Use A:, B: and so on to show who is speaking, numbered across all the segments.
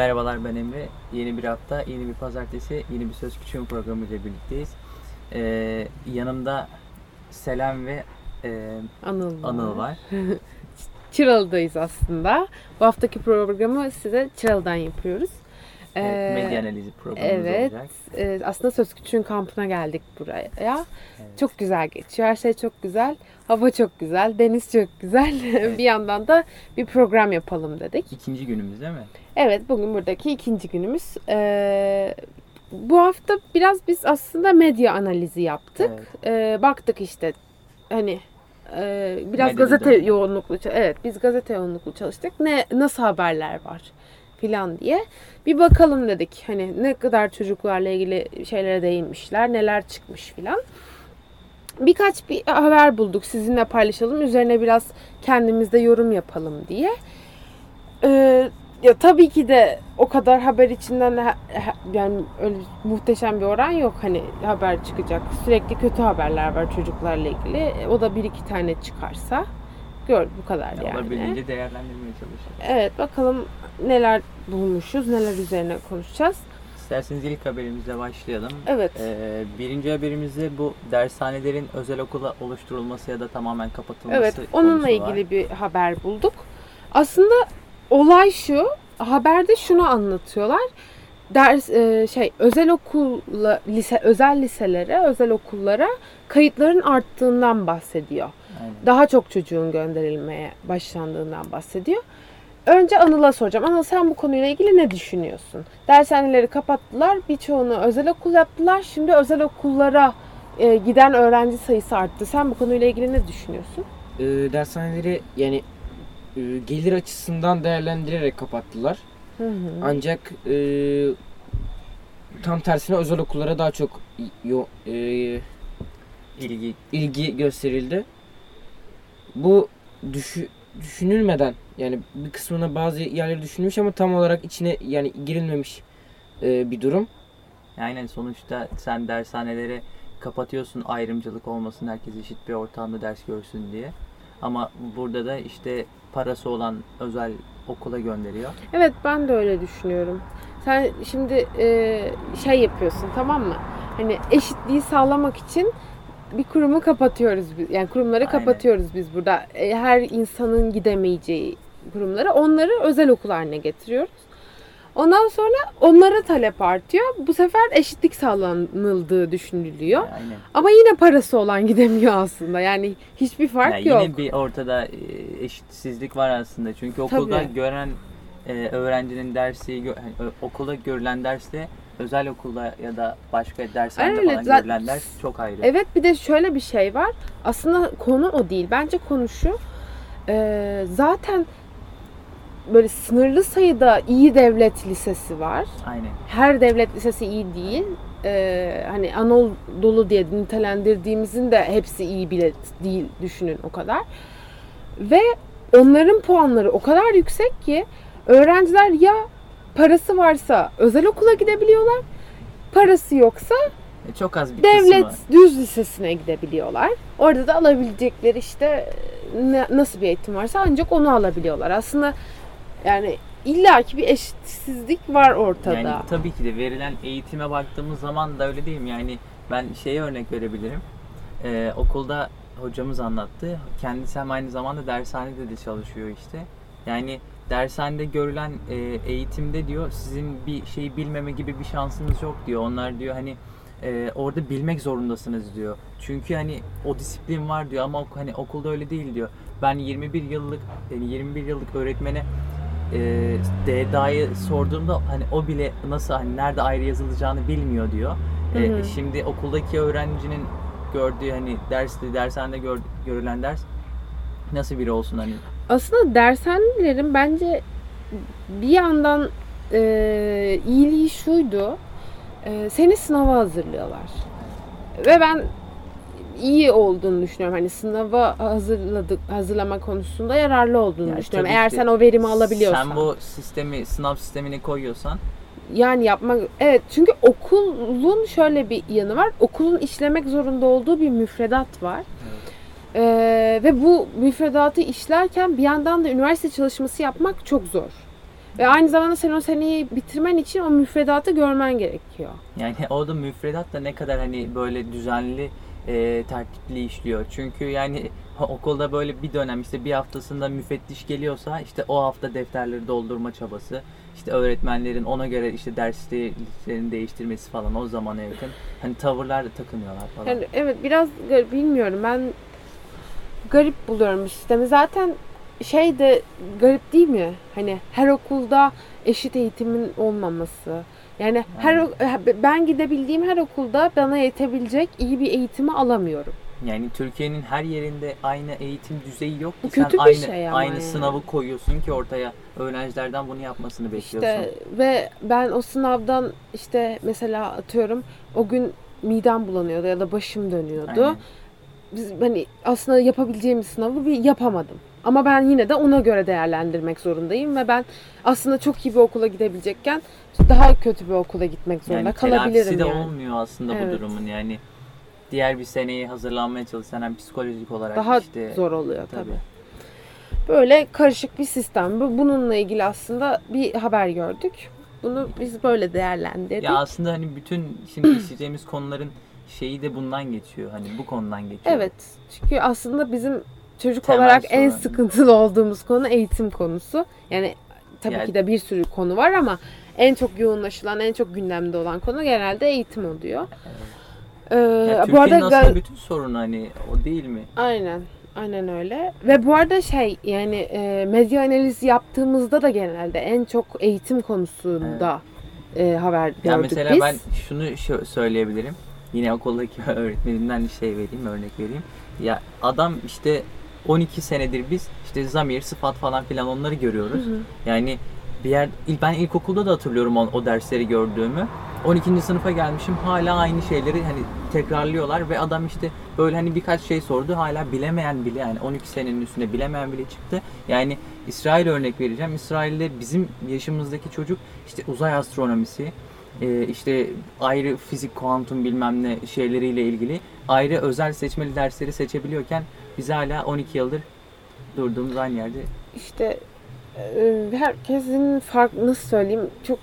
A: Merhabalar ben Emre. Yeni bir hafta, yeni bir pazartesi, yeni bir Söz Küçüğün programı ile birlikteyiz. Ee, yanımda Selam ve e,
B: Anıl var.
A: Anıl var.
B: Çıralı'dayız aslında. Bu haftaki programı size Çıralı'dan yapıyoruz.
A: Evet,
B: Ee,
A: medya analizi programımız
B: Evet.
A: olacak.
B: e, aslında Söz Küçüğün kampına geldik buraya.
A: Evet.
B: Çok güzel geçiyor. Her şey çok güzel. Hava çok güzel. Deniz çok güzel.
A: Evet.
B: bir yandan da bir program yapalım dedik.
A: İkinci günümüz değil mi?
B: Evet bugün buradaki ikinci günümüz. Ee, bu hafta biraz biz aslında medya analizi yaptık.
A: Evet.
B: Ee, baktık işte hani e, biraz
A: Medyada
B: gazete yoğunluklu evet biz gazete yoğunluklu çalıştık. Ne nasıl haberler var filan diye bir bakalım dedik. Hani ne kadar çocuklarla ilgili şeylere değinmişler, neler çıkmış filan. Birkaç bir haber bulduk sizinle paylaşalım. Üzerine biraz kendimizde yorum yapalım diye. Ee, ya tabii ki de o kadar haber içinden yani öyle muhteşem bir oran yok hani haber çıkacak. Sürekli kötü haberler var çocuklarla ilgili. O da bir iki tane çıkarsa gör bu kadar
A: Yani.
B: yani.
A: Olabildiğince değerlendirmeye çalışıyoruz.
B: Evet bakalım neler bulmuşuz, neler üzerine konuşacağız.
A: İsterseniz ilk haberimizle başlayalım.
B: Evet.
A: Ee, birinci haberimizde bu dershanelerin özel okula oluşturulması ya da tamamen kapatılması
B: Evet, onunla
A: konusu var.
B: ilgili bir haber bulduk. Aslında olay şu, haberde şunu anlatıyorlar. Ders e, şey özel okulla lise özel liselere, özel okullara kayıtların arttığından bahsediyor.
A: Aynen.
B: Daha çok çocuğun gönderilmeye başlandığından bahsediyor. Önce Anıl'a soracağım. Anıl sen bu konuyla ilgili ne düşünüyorsun? Dershaneleri kapattılar, birçoğunu özel okul yaptılar. Şimdi özel okullara e, giden öğrenci sayısı arttı. Sen bu konuyla ilgili ne düşünüyorsun?
C: e, dershaneleri yani e, gelir açısından değerlendirerek kapattılar.
B: Hı hı.
C: Ancak e, tam tersine özel okullara daha çok yo, e,
A: İlgi
C: ilgi gösterildi. Bu düşü, düşünülmeden yani bir kısmına bazı yerleri düşünülmüş ama tam olarak içine yani girilmemiş e, bir durum.
A: Aynen sonuçta sen dershaneleri kapatıyorsun ayrımcılık olmasın herkes eşit bir ortamda ders görsün diye. Ama burada da işte parası olan özel okula gönderiyor.
B: Evet ben de öyle düşünüyorum. Sen şimdi e, şey yapıyorsun tamam mı? Hani eşitliği sağlamak için bir kurumu kapatıyoruz biz. Yani kurumları
A: Aynen.
B: kapatıyoruz biz burada. E, her insanın gidemeyeceği kurumları onları özel okul haline getiriyoruz. Ondan sonra onlara talep artıyor. Bu sefer eşitlik sağlanıldığı düşünülüyor.
A: Aynen.
B: Ama yine parası olan gidemiyor aslında. Yani hiçbir fark
A: Yani
B: yok.
A: yine bir ortada e, eşitsizlik var aslında. Çünkü okulda
B: Tabii.
A: gören e, öğrencinin dersi hani, okulda görülen dersle özel okulda ya da başka dershanede
B: Öyle,
A: falan
B: zaten-
A: görülen ders çok ayrı.
B: Evet bir de şöyle bir şey var. Aslında konu o değil. Bence konu şu. Ee, zaten böyle sınırlı sayıda iyi devlet lisesi var.
A: Aynen.
B: Her devlet lisesi iyi değil. Ee, hani Anadolu diye nitelendirdiğimizin de hepsi iyi bile değil düşünün o kadar. Ve onların puanları o kadar yüksek ki öğrenciler ya parası varsa özel okula gidebiliyorlar. Parası yoksa
A: E, çok az bir
B: devlet
A: kısmı.
B: düz lisesine gidebiliyorlar. Orada da alabilecekleri işte ne- nasıl bir eğitim varsa ancak onu alabiliyorlar. Aslında yani illaki bir eşitsizlik var ortada.
A: Yani tabii ki de verilen eğitime baktığımız zaman da öyle değil mi? Yani ben şeye örnek verebilirim. Ee, okulda hocamız anlattı. Kendisi hem aynı zamanda dershanede de çalışıyor işte. Yani dershanede görülen e, eğitimde diyor sizin bir şeyi bilmeme gibi bir şansınız yok diyor. Onlar diyor hani e, orada bilmek zorundasınız diyor. Çünkü hani o disiplin var diyor ama hani okulda öyle değil diyor. Ben 21 yıllık yani 21 yıllık öğretmene e, DDA'yı sorduğumda hani o bile nasıl hani nerede ayrı yazılacağını bilmiyor diyor. E,
B: Hı hı.
A: şimdi okuldaki öğrencinin gördüğü hani derste dershanede gör, görülen ders nasıl biri olsun hani
B: Aslında dershanelerin bence bir yandan e, iyiliği şuydu. E, seni sınava hazırlıyorlar. Ve ben iyi olduğunu düşünüyorum. Hani sınava hazırladık hazırlama konusunda yararlı olduğunu
A: Yani
B: düşünüyorum. Eğer
A: ki
B: sen o verimi alabiliyorsan.
A: Sen bu sistemi, sınav sistemini koyuyorsan
B: Yani yapmak evet çünkü okulun şöyle bir yanı var. Okulun işlemek zorunda olduğu bir müfredat var. Ee, ve bu müfredatı işlerken bir yandan da üniversite çalışması yapmak çok zor. Ve aynı zamanda sen o seneyi bitirmen için o müfredatı görmen gerekiyor.
A: Yani orada müfredat da ne kadar hani böyle düzenli e, tertipli işliyor. Çünkü yani okulda böyle bir dönem işte bir haftasında müfettiş geliyorsa işte o hafta defterleri doldurma çabası. işte öğretmenlerin ona göre işte derslerini değiştirmesi falan o zamana yakın. Hani tavırlar da takınıyorlar falan.
B: Yani evet biraz bilmiyorum ben garip buluyorum bu sistemi. Zaten şey de garip değil mi? Hani her okulda eşit eğitimin olmaması. Yani her ben gidebildiğim her okulda bana yetebilecek iyi bir eğitimi alamıyorum.
A: Yani Türkiye'nin her yerinde aynı eğitim düzeyi yok ki
B: Bu
A: sen
B: kötü bir
A: aynı
B: şey ama
A: aynı
B: yani.
A: sınavı koyuyorsun ki ortaya öğrencilerden bunu yapmasını bekliyorsun.
B: İşte ve ben o sınavdan işte mesela atıyorum o gün midem bulanıyordu ya da başım dönüyordu.
A: Aynen.
B: Biz hani aslında yapabileceğim sınavı bir yapamadım. Ama ben yine de ona göre değerlendirmek zorundayım ve ben aslında çok iyi bir okula gidebilecekken daha kötü bir okula gitmek zorunda
A: yani
B: kalabilirim
A: de
B: yani.
A: olmuyor aslında
B: Evet.
A: bu durumun yani. Diğer bir seneye hazırlanmaya çalışan hem psikolojik olarak
B: Daha
A: işte
B: zor oluyor tabii.
A: tabii.
B: Böyle karışık bir sistem. Bu- Bununla ilgili aslında bir haber gördük. Bunu biz böyle değerlendirdik.
A: Ya aslında hani bütün şimdi işleyeceğimiz konuların şeyi de bundan geçiyor. Hani bu konudan geçiyor.
B: Evet. Çünkü aslında bizim çocuk
A: Temel
B: olarak en
A: sorun.
B: sıkıntılı olduğumuz konu eğitim konusu. Yani tabii
A: Yani-
B: ki de bir sürü konu var ama en çok yoğunlaşılan, en çok gündemde olan konu genelde eğitim oluyor. Ee,
A: Ya
B: bu arada
A: aslında bütün sorunu hani o değil mi?
B: aynen aynen öyle. Ve bu arada şey yani e, medya analizi yaptığımızda da genelde en çok eğitim konusunda e, haber gördük
A: Ya mesela
B: biz.
A: ben şunu söyleyebilirim. Yine okuldaki öğretmenimden bir şey vereyim, örnek vereyim. Ya adam işte 12 senedir biz işte zamir, sıfat falan filan onları görüyoruz. Yani bir yer ben ilkokulda da hatırlıyorum o, o dersleri gördüğümü. 12. sınıfa gelmişim hala aynı şeyleri hani tekrarlıyorlar ve adam işte böyle hani birkaç şey sordu hala bilemeyen bile yani 12 senenin üstünde bilemeyen bile çıktı. Yani İsrail örnek vereceğim. İsrail'de bizim yaşımızdaki çocuk işte uzay astronomisi, e, işte ayrı fizik, kuantum bilmem ne şeyleriyle ilgili ayrı özel seçmeli dersleri seçebiliyorken biz hala 12 yıldır durduğumuz aynı yerde
B: İşte e, herkesin farklı nasıl söyleyeyim çok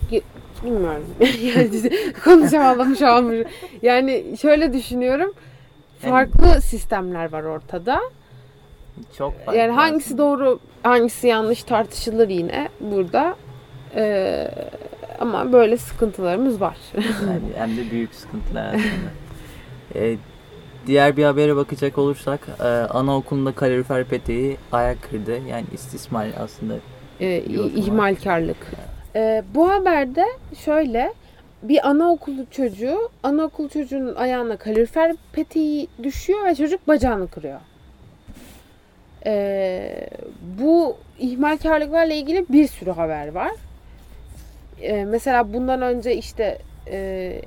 B: bilmiyorum. yani konuşamadım şu an. Yani şöyle düşünüyorum.
A: Yani-
B: Farklı sistemler var ortada.
A: çok farklı
B: Yani hangisi
A: aslında.
B: doğru, hangisi yanlış tartışılır yine burada. E, ama böyle sıkıntılarımız var.
A: Yani hem de büyük sıkıntılar aslında. Ee, diğer bir habere bakacak olursak e, anaokulunda kalorifer peteği ayak kırdı. Yani istismar aslında.
B: e, ihmalkarlık. E, bu haberde şöyle bir anaokulu çocuğu, anaokulu çocuğunun ayağına kalorifer peteği düşüyor ve çocuk bacağını kırıyor. E, bu ihmalkarlıklarla ilgili bir sürü haber var. E, mesela bundan önce işte e,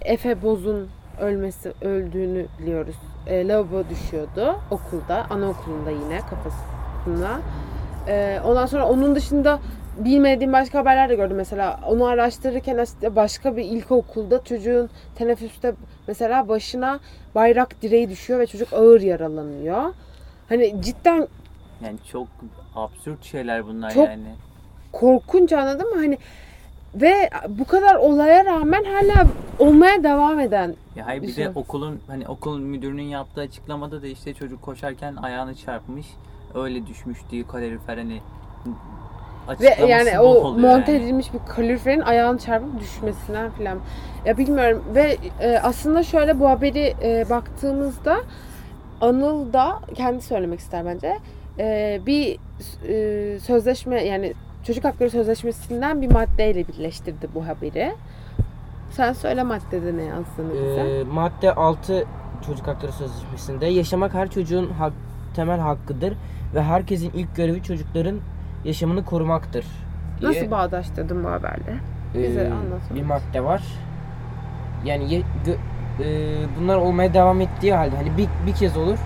B: Efe Boz'un ölmesi, öldüğünü biliyoruz. E, lavabo düşüyordu okulda, anaokulunda yine kafasına. Ee, ondan sonra onun dışında bilmediğim başka haberler de gördüm. Mesela onu araştırırken işte başka bir ilkokulda çocuğun teneffüste mesela başına bayrak direği düşüyor ve çocuk ağır yaralanıyor. Hani cidden
A: Yani çok absürt şeyler bunlar
B: Çok-
A: yani.
B: korkunç anladın mı? Hani ve bu kadar olaya rağmen hala olmaya devam eden
A: Ya hayır bir
B: Düşün.
A: de okulun hani okul müdürünün yaptığı açıklamada da işte çocuk koşarken ayağını çarpmış. Öyle düşmüş diye kalorifer hani
B: ve yani o monte
A: yani.
B: edilmiş bir kaloriferin ayağını çarpıp düşmesinden filan. Ya bilmiyorum ve e, aslında şöyle bu haberi e, baktığımızda Anıl da kendi söylemek ister bence. E, bir e, sözleşme yani çocuk hakları sözleşmesinden bir maddeyle birleştirdi bu haberi. Sen söyle maddede ne yazdığını bize.
C: Ee, madde 6 Çocuk Hakları Sözleşmesi'nde yaşamak her çocuğun hak, temel hakkıdır ve herkesin ilk görevi çocukların yaşamını korumaktır. diye.
B: Nasıl bağdaştırdın bu haberle? Bize
C: e,
B: anlat.
C: bir madde var. Yani ye- gö- e, bunlar olmaya devam ettiği halde hani bir, bir kez olur.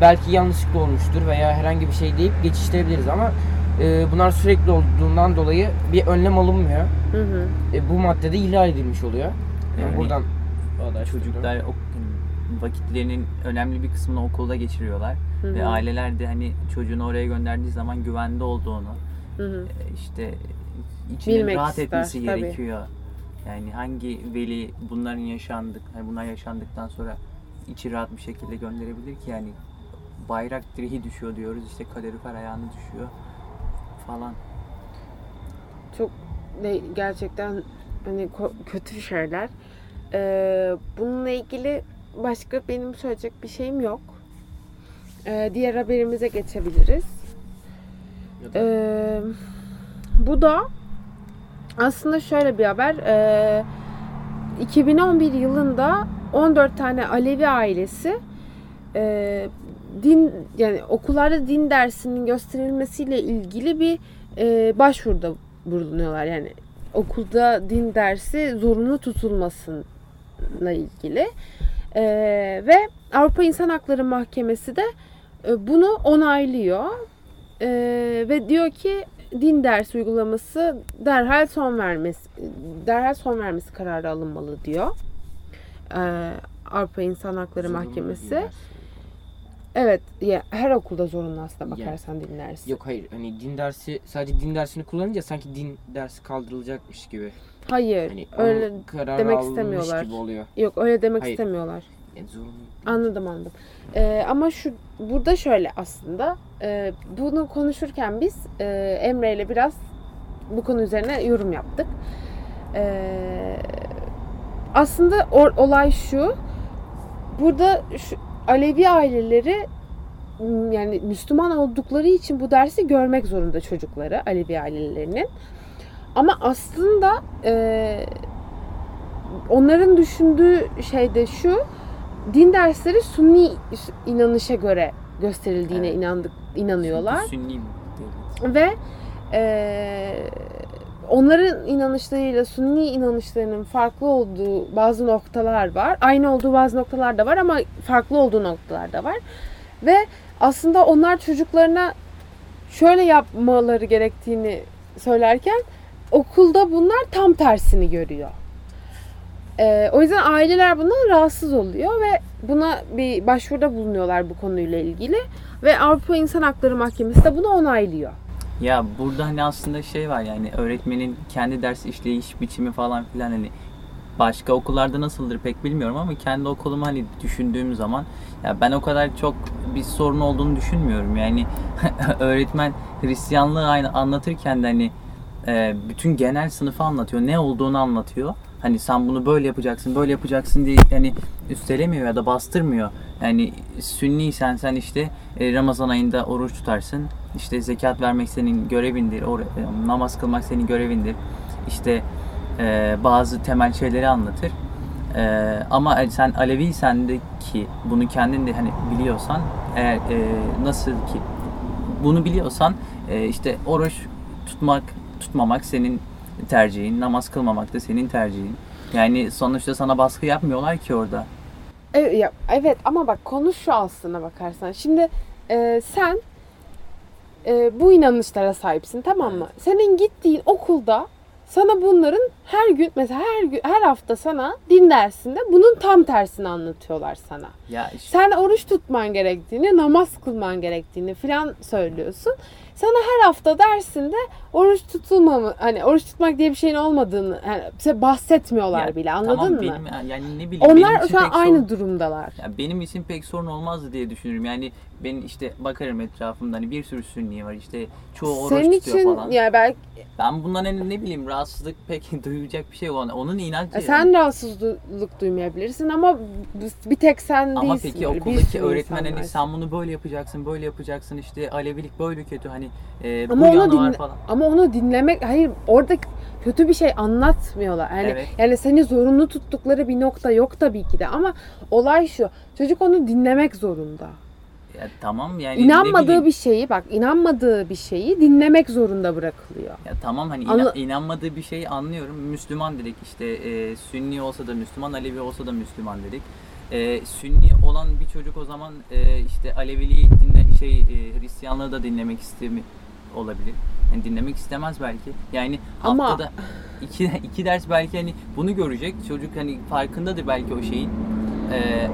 C: Belki yanlışlıkla olmuştur veya herhangi bir şey deyip geçiştirebiliriz ama e, bunlar sürekli olduğundan dolayı bir önlem alınmıyor.
B: Hı hı.
C: E, bu maddede ihlal edilmiş oluyor. Yani,
A: Yani
C: buradan
A: Çocuklar ok- vakitlerinin önemli bir kısmını okulda geçiriyorlar.
B: Hı
A: Ve
B: hı.
A: aileler de hani çocuğunu oraya gönderdiği zaman güvende olduğunu,
B: Hı hı.
A: e, işte içinin
B: Bilmek
A: rahat
B: ister,
A: etmesi
B: tabii.
A: gerekiyor. Yani hangi veli bunların yaşandık, hani bunlar yaşandıktan sonra içi rahat bir şekilde gönderebilir ki yani bayrak direği düşüyor diyoruz işte kalorifer ayağını düşüyor falan.
B: çok de, gerçekten hani kötü şeyler. Ee, bununla ilgili başka benim söyleyecek bir şeyim yok. Ee, diğer haberimize geçebiliriz. Ee, bu da aslında şöyle bir haber. Ee, 2011 yılında 14 tane Alevi ailesi e, din yani okullarda din dersinin gösterilmesiyle ilgili bir e, başvuruda bulunuyorlar. Yani okulda din dersi zorunlu tutulmasıyla ilgili. E, ve Avrupa İnsan Hakları Mahkemesi de e, bunu onaylıyor. E, ve diyor ki din dersi uygulaması derhal son vermesi derhal son vermesi kararı alınmalı diyor. E, Avrupa İnsan Hakları
C: Zorunlu
B: Mahkemesi.
C: dersi.
B: Evet, ya her okulda zorunlu aslında
C: Yani.
B: bakarsan din dersi.
C: Yok hayır hani din dersi sadece din dersini kullanınca sanki din dersi kaldırılacakmış gibi.
B: Hayır,
C: Hani
B: öyle demek istemiyorlar.
C: gibi oluyor.
B: yok öyle demek
C: Hayır.
B: istemiyorlar.
C: Yani zorunlu.
B: Anladım anladım. Ee, ama şu burada şöyle aslında e, bunu konuşurken biz e, Emre ile biraz bu konu üzerine yorum yaptık. Ee, aslında or- olay şu. Burada şu Alevi aileleri yani Müslüman oldukları için bu dersi görmek zorunda çocukları Alevi ailelerinin. Ama aslında e, onların düşündüğü şey de şu din dersleri Sunni inanışa göre gösterildiğine
A: Evet.
B: inandık inanıyorlar
A: Sünni
B: ve e, onların inanışlarıyla Sunni inanışlarının farklı olduğu bazı noktalar var. Aynı olduğu bazı noktalar da var ama farklı olduğu noktalar da var. Ve aslında onlar çocuklarına şöyle yapmaları gerektiğini söylerken okulda bunlar tam tersini görüyor. Ee, o yüzden aileler bundan rahatsız oluyor ve buna bir başvuruda bulunuyorlar bu konuyla ilgili ve Avrupa İnsan Hakları Mahkemesi de bunu onaylıyor.
A: Ya burada hani aslında şey var yani öğretmenin kendi ders işleyiş biçimi falan filan hani başka okullarda nasıldır pek bilmiyorum ama kendi okulumu hani düşündüğüm zaman ya ben o kadar çok bir sorun olduğunu düşünmüyorum. Yani öğretmen Hristiyanlığı aynı anlatırken de hani e, bütün genel sınıfı anlatıyor. Ne olduğunu anlatıyor. Hani sen bunu böyle yapacaksın, böyle yapacaksın diye yani üstelemiyor ya da bastırmıyor. Yani sünniysen sen işte e, Ramazan ayında oruç tutarsın. İşte zekat vermek senin görevindir. or- e, namaz kılmak senin görevindir. İşte e, bazı temel şeyleri anlatır. E, ama sen Aleviysen de ki bunu kendin de hani biliyorsan eğer e, nasıl ki bunu biliyorsan e, işte oruç tutmak tutmamak senin tercihin, namaz kılmamak da senin tercihin. Yani sonuçta sana baskı yapmıyorlar ki orada.
B: Evet, ya, evet ama bak konu şu aslına bakarsan. Şimdi e, sen e, bu inanışlara sahipsin tamam mı? Senin gittiğin okulda sana bunların her gün mesela her gün her hafta sana din dersinde bunun tam tersini anlatıyorlar sana.
A: Ya işte,
B: Sen oruç tutman gerektiğini, namaz kılman gerektiğini filan söylüyorsun. Sana her hafta dersinde oruç tutulmamı hani oruç tutmak diye bir şeyin olmadığını yani bize bahsetmiyorlar
A: Ya,
B: bile anladın
A: tamam
B: mı?
A: benim yani ne bileyim
B: Onlar şu an aynı
A: sorun-
B: durumdalar.
A: Ya benim için pek sorun olmazdı diye düşünüyorum. Yani ben işte bakarım etrafımda hani bir sürü sünni var işte çoğu oruç
B: Senin
A: tutuyor
B: için
A: falan.
B: yani belki
A: Ben bundan ne, ne bileyim rahatsızlık pek duyacak bir şey olan onun inancı.
B: E, sen rahatsızlık duymayabilirsin ama bir tek sen
A: Ama
B: değilsin.
A: peki
B: böyle bir
A: okuldaki öğretmen hani sen bunu böyle yapacaksın, böyle yapacaksın işte Alevilik böyle kötü hani e,
B: Ama
A: bu
B: onu dinle-
A: falan.
B: Ama onu dinlemek hayır orada kötü bir şey anlatmıyorlar. Yani
A: Evet.
B: yani seni zorunlu tuttukları bir nokta yok tabii ki de ama olay şu. Çocuk onu dinlemek zorunda.
A: Ya tamam yani
B: İnanmadığı bir şeyi bak inanmadığı bir şeyi dinlemek zorunda bırakılıyor.
A: Ya tamam hani
B: Anla-
A: ina- inanmadığı bir şeyi anlıyorum. Müslüman dedik işte e, Sünni olsa da Müslüman, Alevi olsa da Müslüman dedik. E, Sünni olan bir çocuk o zaman e, işte Aleviliği şey e, Hristiyanlığı da dinlemek istemi olabilir. Yani dinlemek istemez belki. Yani
B: Ama-
A: haftada iki, iki ders belki hani bunu görecek. Çocuk hani farkındadır belki o şeyin. E,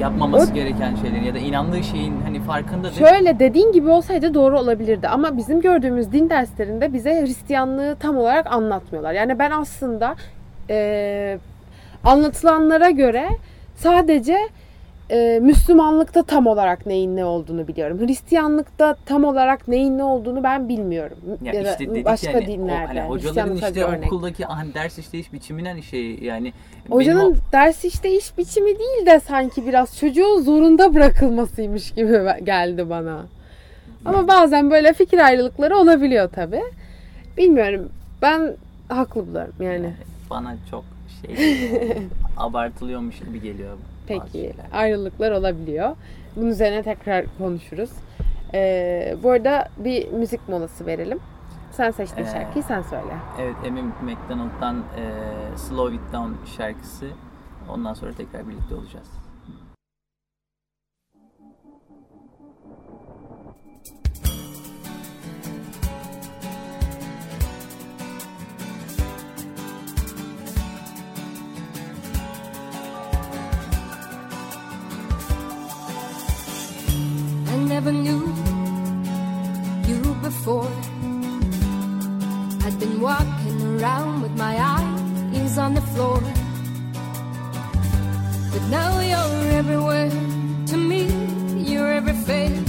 A: yapmaması
B: O-
A: gereken şeylerin ya da inandığı şeyin hani farkındadır.
B: Şöyle dediğin gibi olsaydı doğru olabilirdi ama bizim gördüğümüz din derslerinde bize Hristiyanlığı tam olarak anlatmıyorlar. Yani ben aslında e, anlatılanlara göre sadece e, Müslümanlıkta tam olarak neyin ne olduğunu biliyorum. Hristiyanlıkta tam olarak neyin ne olduğunu ben bilmiyorum.
A: Ya
B: Ya, da
A: işte dedik
B: başka
A: yani, o-
B: dinlerde.
A: hani hocaların işte
B: örnek.
A: okuldaki hani ders işleyiş biçiminden şey yani
B: Hocanın
A: benim
B: ders işte iş biçimi değil de sanki biraz çocuğun zorunda bırakılmasıymış gibi geldi bana. Ama bazen böyle fikir ayrılıkları olabiliyor tabi. Bilmiyorum. Ben haklı buluyorum
A: o,
B: yani.
A: bana çok şey abartılıyormuş gibi geliyor.
B: Peki ayrılıklar olabiliyor. Bunun üzerine tekrar konuşuruz. Ee, bu arada bir müzik molası verelim. Sen seçtiğin
A: Ee,
B: şarkıyı sen söyle.
A: Evet Emin McDonald'dan e, Slow It Down şarkısı. Ondan sonra tekrar birlikte olacağız.
D: Never knew you before. I'd been walking around with my eyes on the floor. But now you're everywhere to me. You're every face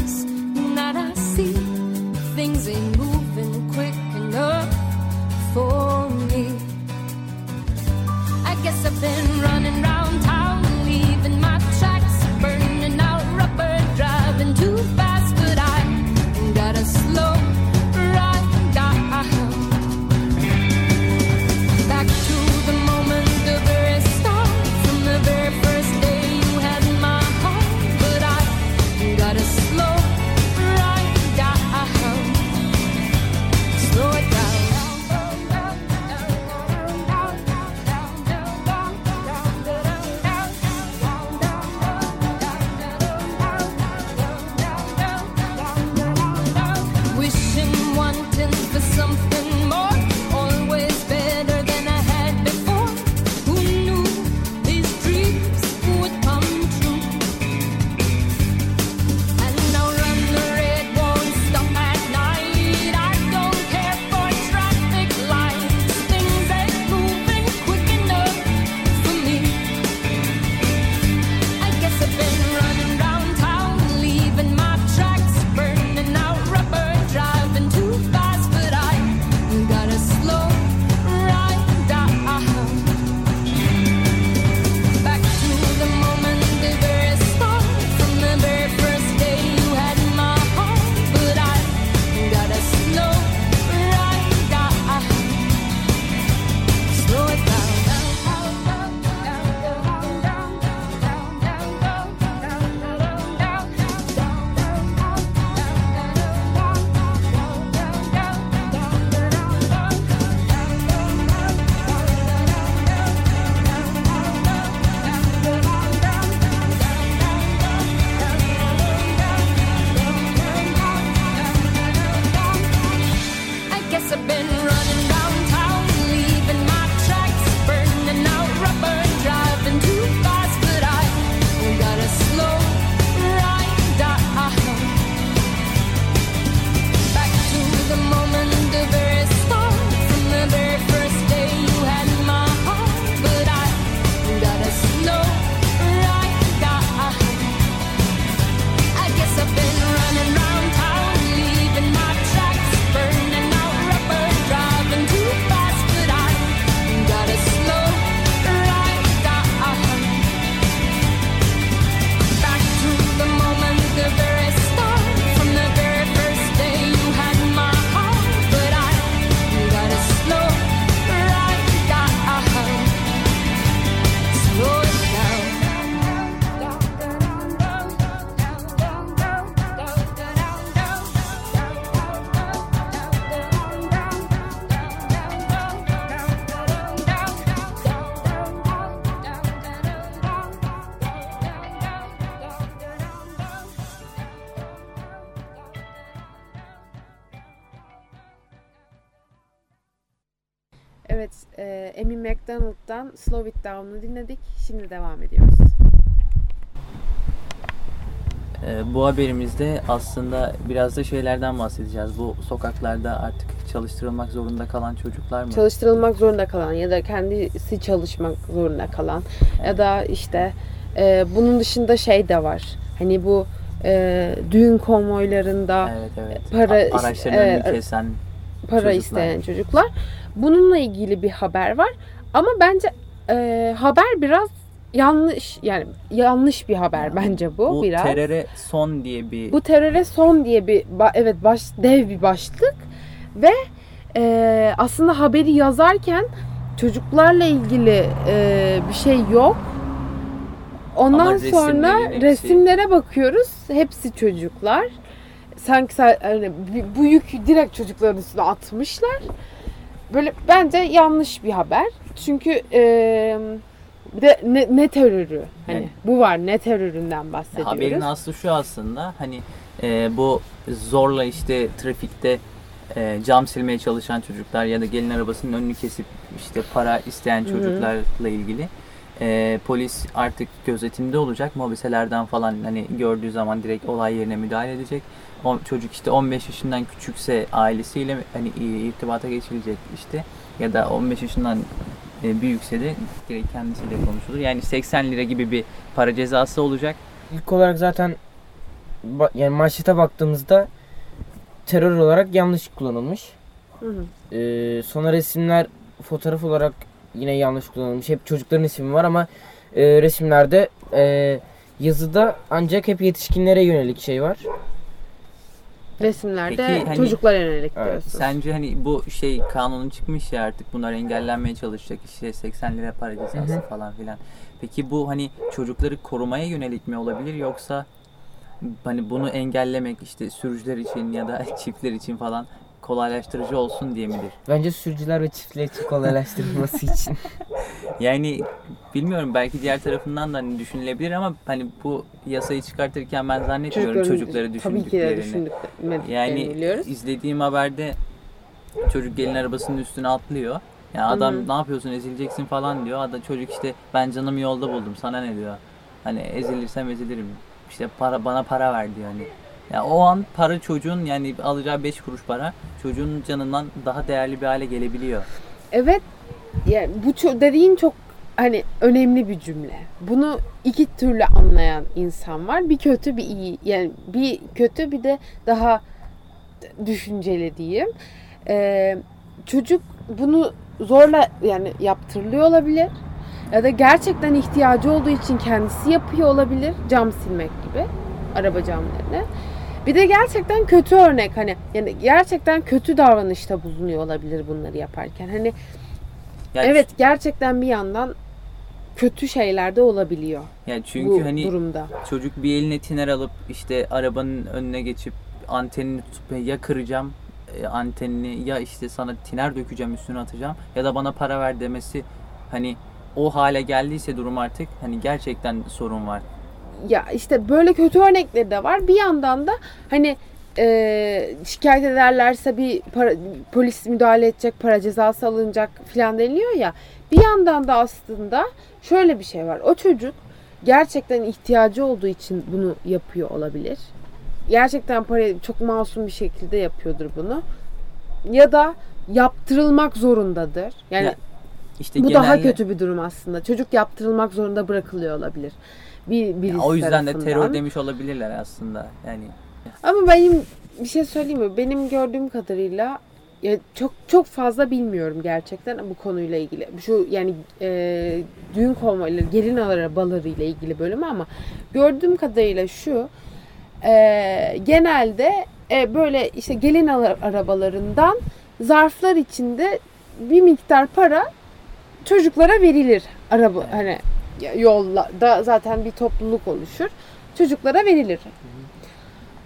B: Amy McDonald'dan Slow It Down'u dinledik. Şimdi devam ediyoruz.
A: Ee, bu haberimizde aslında biraz da şeylerden bahsedeceğiz. Bu sokaklarda artık çalıştırılmak zorunda kalan çocuklar mı?
B: Çalıştırılmak zorunda kalan ya da kendisi çalışmak zorunda kalan ya da işte e, bunun dışında şey de var. Hani bu e, düğün konvoylarında
A: evet evet.
B: para-
A: A- araçların
B: evet,
A: önünü kesen
B: para
A: çocuklar.
B: isteyen çocuklar. Bununla ilgili bir haber var. Ama bence e, haber biraz yanlış yani yanlış bir haber
A: Yani
B: bence bu,
A: bu
B: biraz.
A: teröre son diye bir
B: Bu teröre son diye bir evet baş dev bir başlık ve e, aslında haberi yazarken çocuklarla ilgili e, bir şey yok. Ondan
A: Ama
B: sonra
A: hepsi-
B: resimlere bakıyoruz. Hepsi çocuklar. Sanki sa- bi- bu yükü direkt çocukların üstüne atmışlar. Böyle bence yanlış bir haber. Çünkü e, bir de ne, ne terörü? Hani
A: Yani-
B: bu var ne teröründen bahsediyoruz.
A: Haberin aslı şu aslında hani e, bu zorla işte trafikte e, cam silmeye çalışan çocuklar ya da gelin arabasının önünü kesip işte para isteyen çocuklarla ilgili e, polis artık gözetimde olacak. Mobiselerden falan hani gördüğü zaman direkt olay yerine müdahale edecek. O çocuk işte 15 yaşından küçükse ailesiyle hani irtibata geçilecek işte ya da 15 yaşından e, büyükse de direkt kendisiyle konuşulur. Yani 80 lira gibi bir para cezası olacak.
C: İlk olarak zaten yani manşete baktığımızda terör olarak yanlış kullanılmış.
B: Hı hı.
C: Ee, sonra resimler fotoğraf olarak yine yanlış kullanılmış. Hep çocukların ismi var ama e, resimlerde e, yazıda ancak hep yetişkinlere yönelik şey var.
B: Resimlerde
A: Peki, hani-
B: çocuklara yönelik
C: Evet,
B: diyorsun.
A: Sence hani bu şey kanunun çıkmış ya artık bunlar engellenmeye çalışacak işte 80 lira para cezası falan filan. Peki bu hani çocukları korumaya yönelik mi olabilir yoksa hani bunu engellemek işte sürücüler için ya da çiftler için falan kolaylaştırıcı olsun diye midir?
C: Bence sürücüler ve çiftler için kolaylaştırılması için.
A: Yani bilmiyorum belki diğer tarafından da hani düşünülebilir ama hani bu yasayı çıkartırken ben zannetmiyorum çocukları
B: Tabii ki de
A: düşündüklerini.
B: düşündüklerini
A: Yani
B: biliyoruz.
A: izlediğim haberde çocuk gelin arabasının üstüne atlıyor. Yani adam ne yapıyorsun ezileceksin falan diyor. Adam çocuk işte ben canımı yolda buldum sana ne diyor. Hani ezilirsem ezilirim. İşte para bana para ver diyor hani. Ya o an para çocuğun yani alacağı 5 kuruş para çocuğun canından daha değerli bir hale gelebiliyor.
B: Evet. Yani bu dediğin çok hani önemli bir cümle. Bunu iki türlü anlayan insan var. Bir kötü bir iyi. Yani bir kötü bir de daha düşünceli diyeyim. Ee, çocuk bunu zorla yani yaptırılıyor olabilir. Ya da gerçekten ihtiyacı olduğu için kendisi yapıyor olabilir. Cam silmek gibi. Araba camlarını. Bir de gerçekten kötü örnek hani yani gerçekten kötü davranışta bulunuyor olabilir bunları yaparken. Hani
A: Yani
B: evet gerçekten bir yandan kötü şeyler de olabiliyor
A: Yani çünkü
B: bu
A: hani
B: durumda.
A: çocuk bir eline tiner alıp işte arabanın önüne geçip antenini tutup ya kıracağım e, antenini ya işte sana tiner dökeceğim üstüne atacağım ya da bana para ver demesi hani o hale geldiyse durum artık hani gerçekten sorun var.
B: Ya işte böyle kötü örnekleri de var. Bir yandan da hani e, şikayet ederlerse bir para, polis müdahale edecek, para cezası alınacak filan deniliyor ya. Bir yandan da aslında şöyle bir şey var. O çocuk gerçekten ihtiyacı olduğu için bunu yapıyor olabilir. Gerçekten para çok masum bir şekilde yapıyordur bunu. Ya da yaptırılmak zorundadır. Yani
A: Ya, İşte
B: bu
A: genelde
B: daha kötü bir durum aslında. Çocuk yaptırılmak zorunda bırakılıyor olabilir. Bir birisi
A: Ya o yüzden de
B: tarafından.
A: terör demiş olabilirler aslında. Yani
B: Ama benim bir şey söyleyeyim mi? Benim gördüğüm kadarıyla ya çok çok fazla bilmiyorum gerçekten bu konuyla ilgili. Şu yani e, düğün konvoyları, gelin arabaları ile ilgili bölümü ama gördüğüm kadarıyla şu e, genelde e, böyle işte gelin ara- arabalarından zarflar içinde bir miktar para çocuklara verilir. Araba hani yolda zaten bir topluluk oluşur. Çocuklara verilir.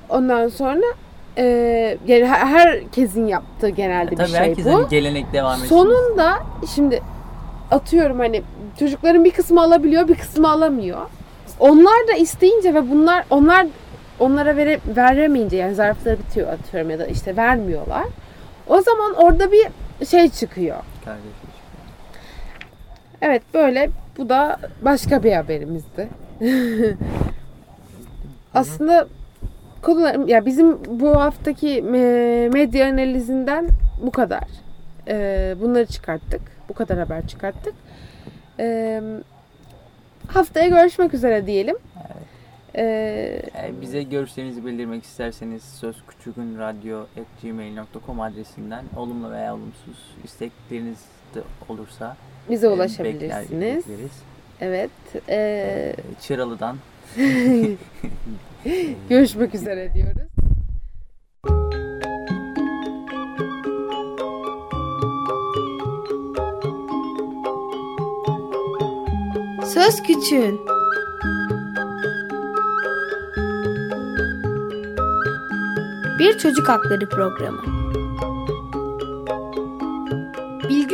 B: Ondan sonra e, yani herkesin yaptığı genelde bir
A: tabii
B: şey
A: herkes
B: bu.
A: gelenek devam etsin.
B: Sonunda şimdi atıyorum hani çocukların bir kısmı alabiliyor, bir kısmı alamıyor. Onlar da isteyince ve bunlar onlar onlara vere, veremeyince yani zarfları bitiyor atıyorum ya da işte vermiyorlar. O zaman orada bir şey çıkıyor.
A: Kardeşim.
B: Evet böyle bu da başka bir haberimizdi. Aslında konular ya bizim bu haftaki medya analizinden bu kadar. Bunları çıkarttık. Bu kadar haber çıkarttık. Haftaya görüşmek üzere diyelim. E,
A: E, bize görüşlerinizi bildirmek isterseniz sözküçükünradyo.gmail.com adresinden olumlu veya olumsuz istekleriniz de olursa
B: bize
A: e, bekler,
B: ulaşabilirsiniz.
A: bekleriz.
B: Evet. E,
A: E, Çıralı'dan
B: görüşmek üzere diyoruz.
E: Söz Küçüğün Bir Çocuk Hakları Programı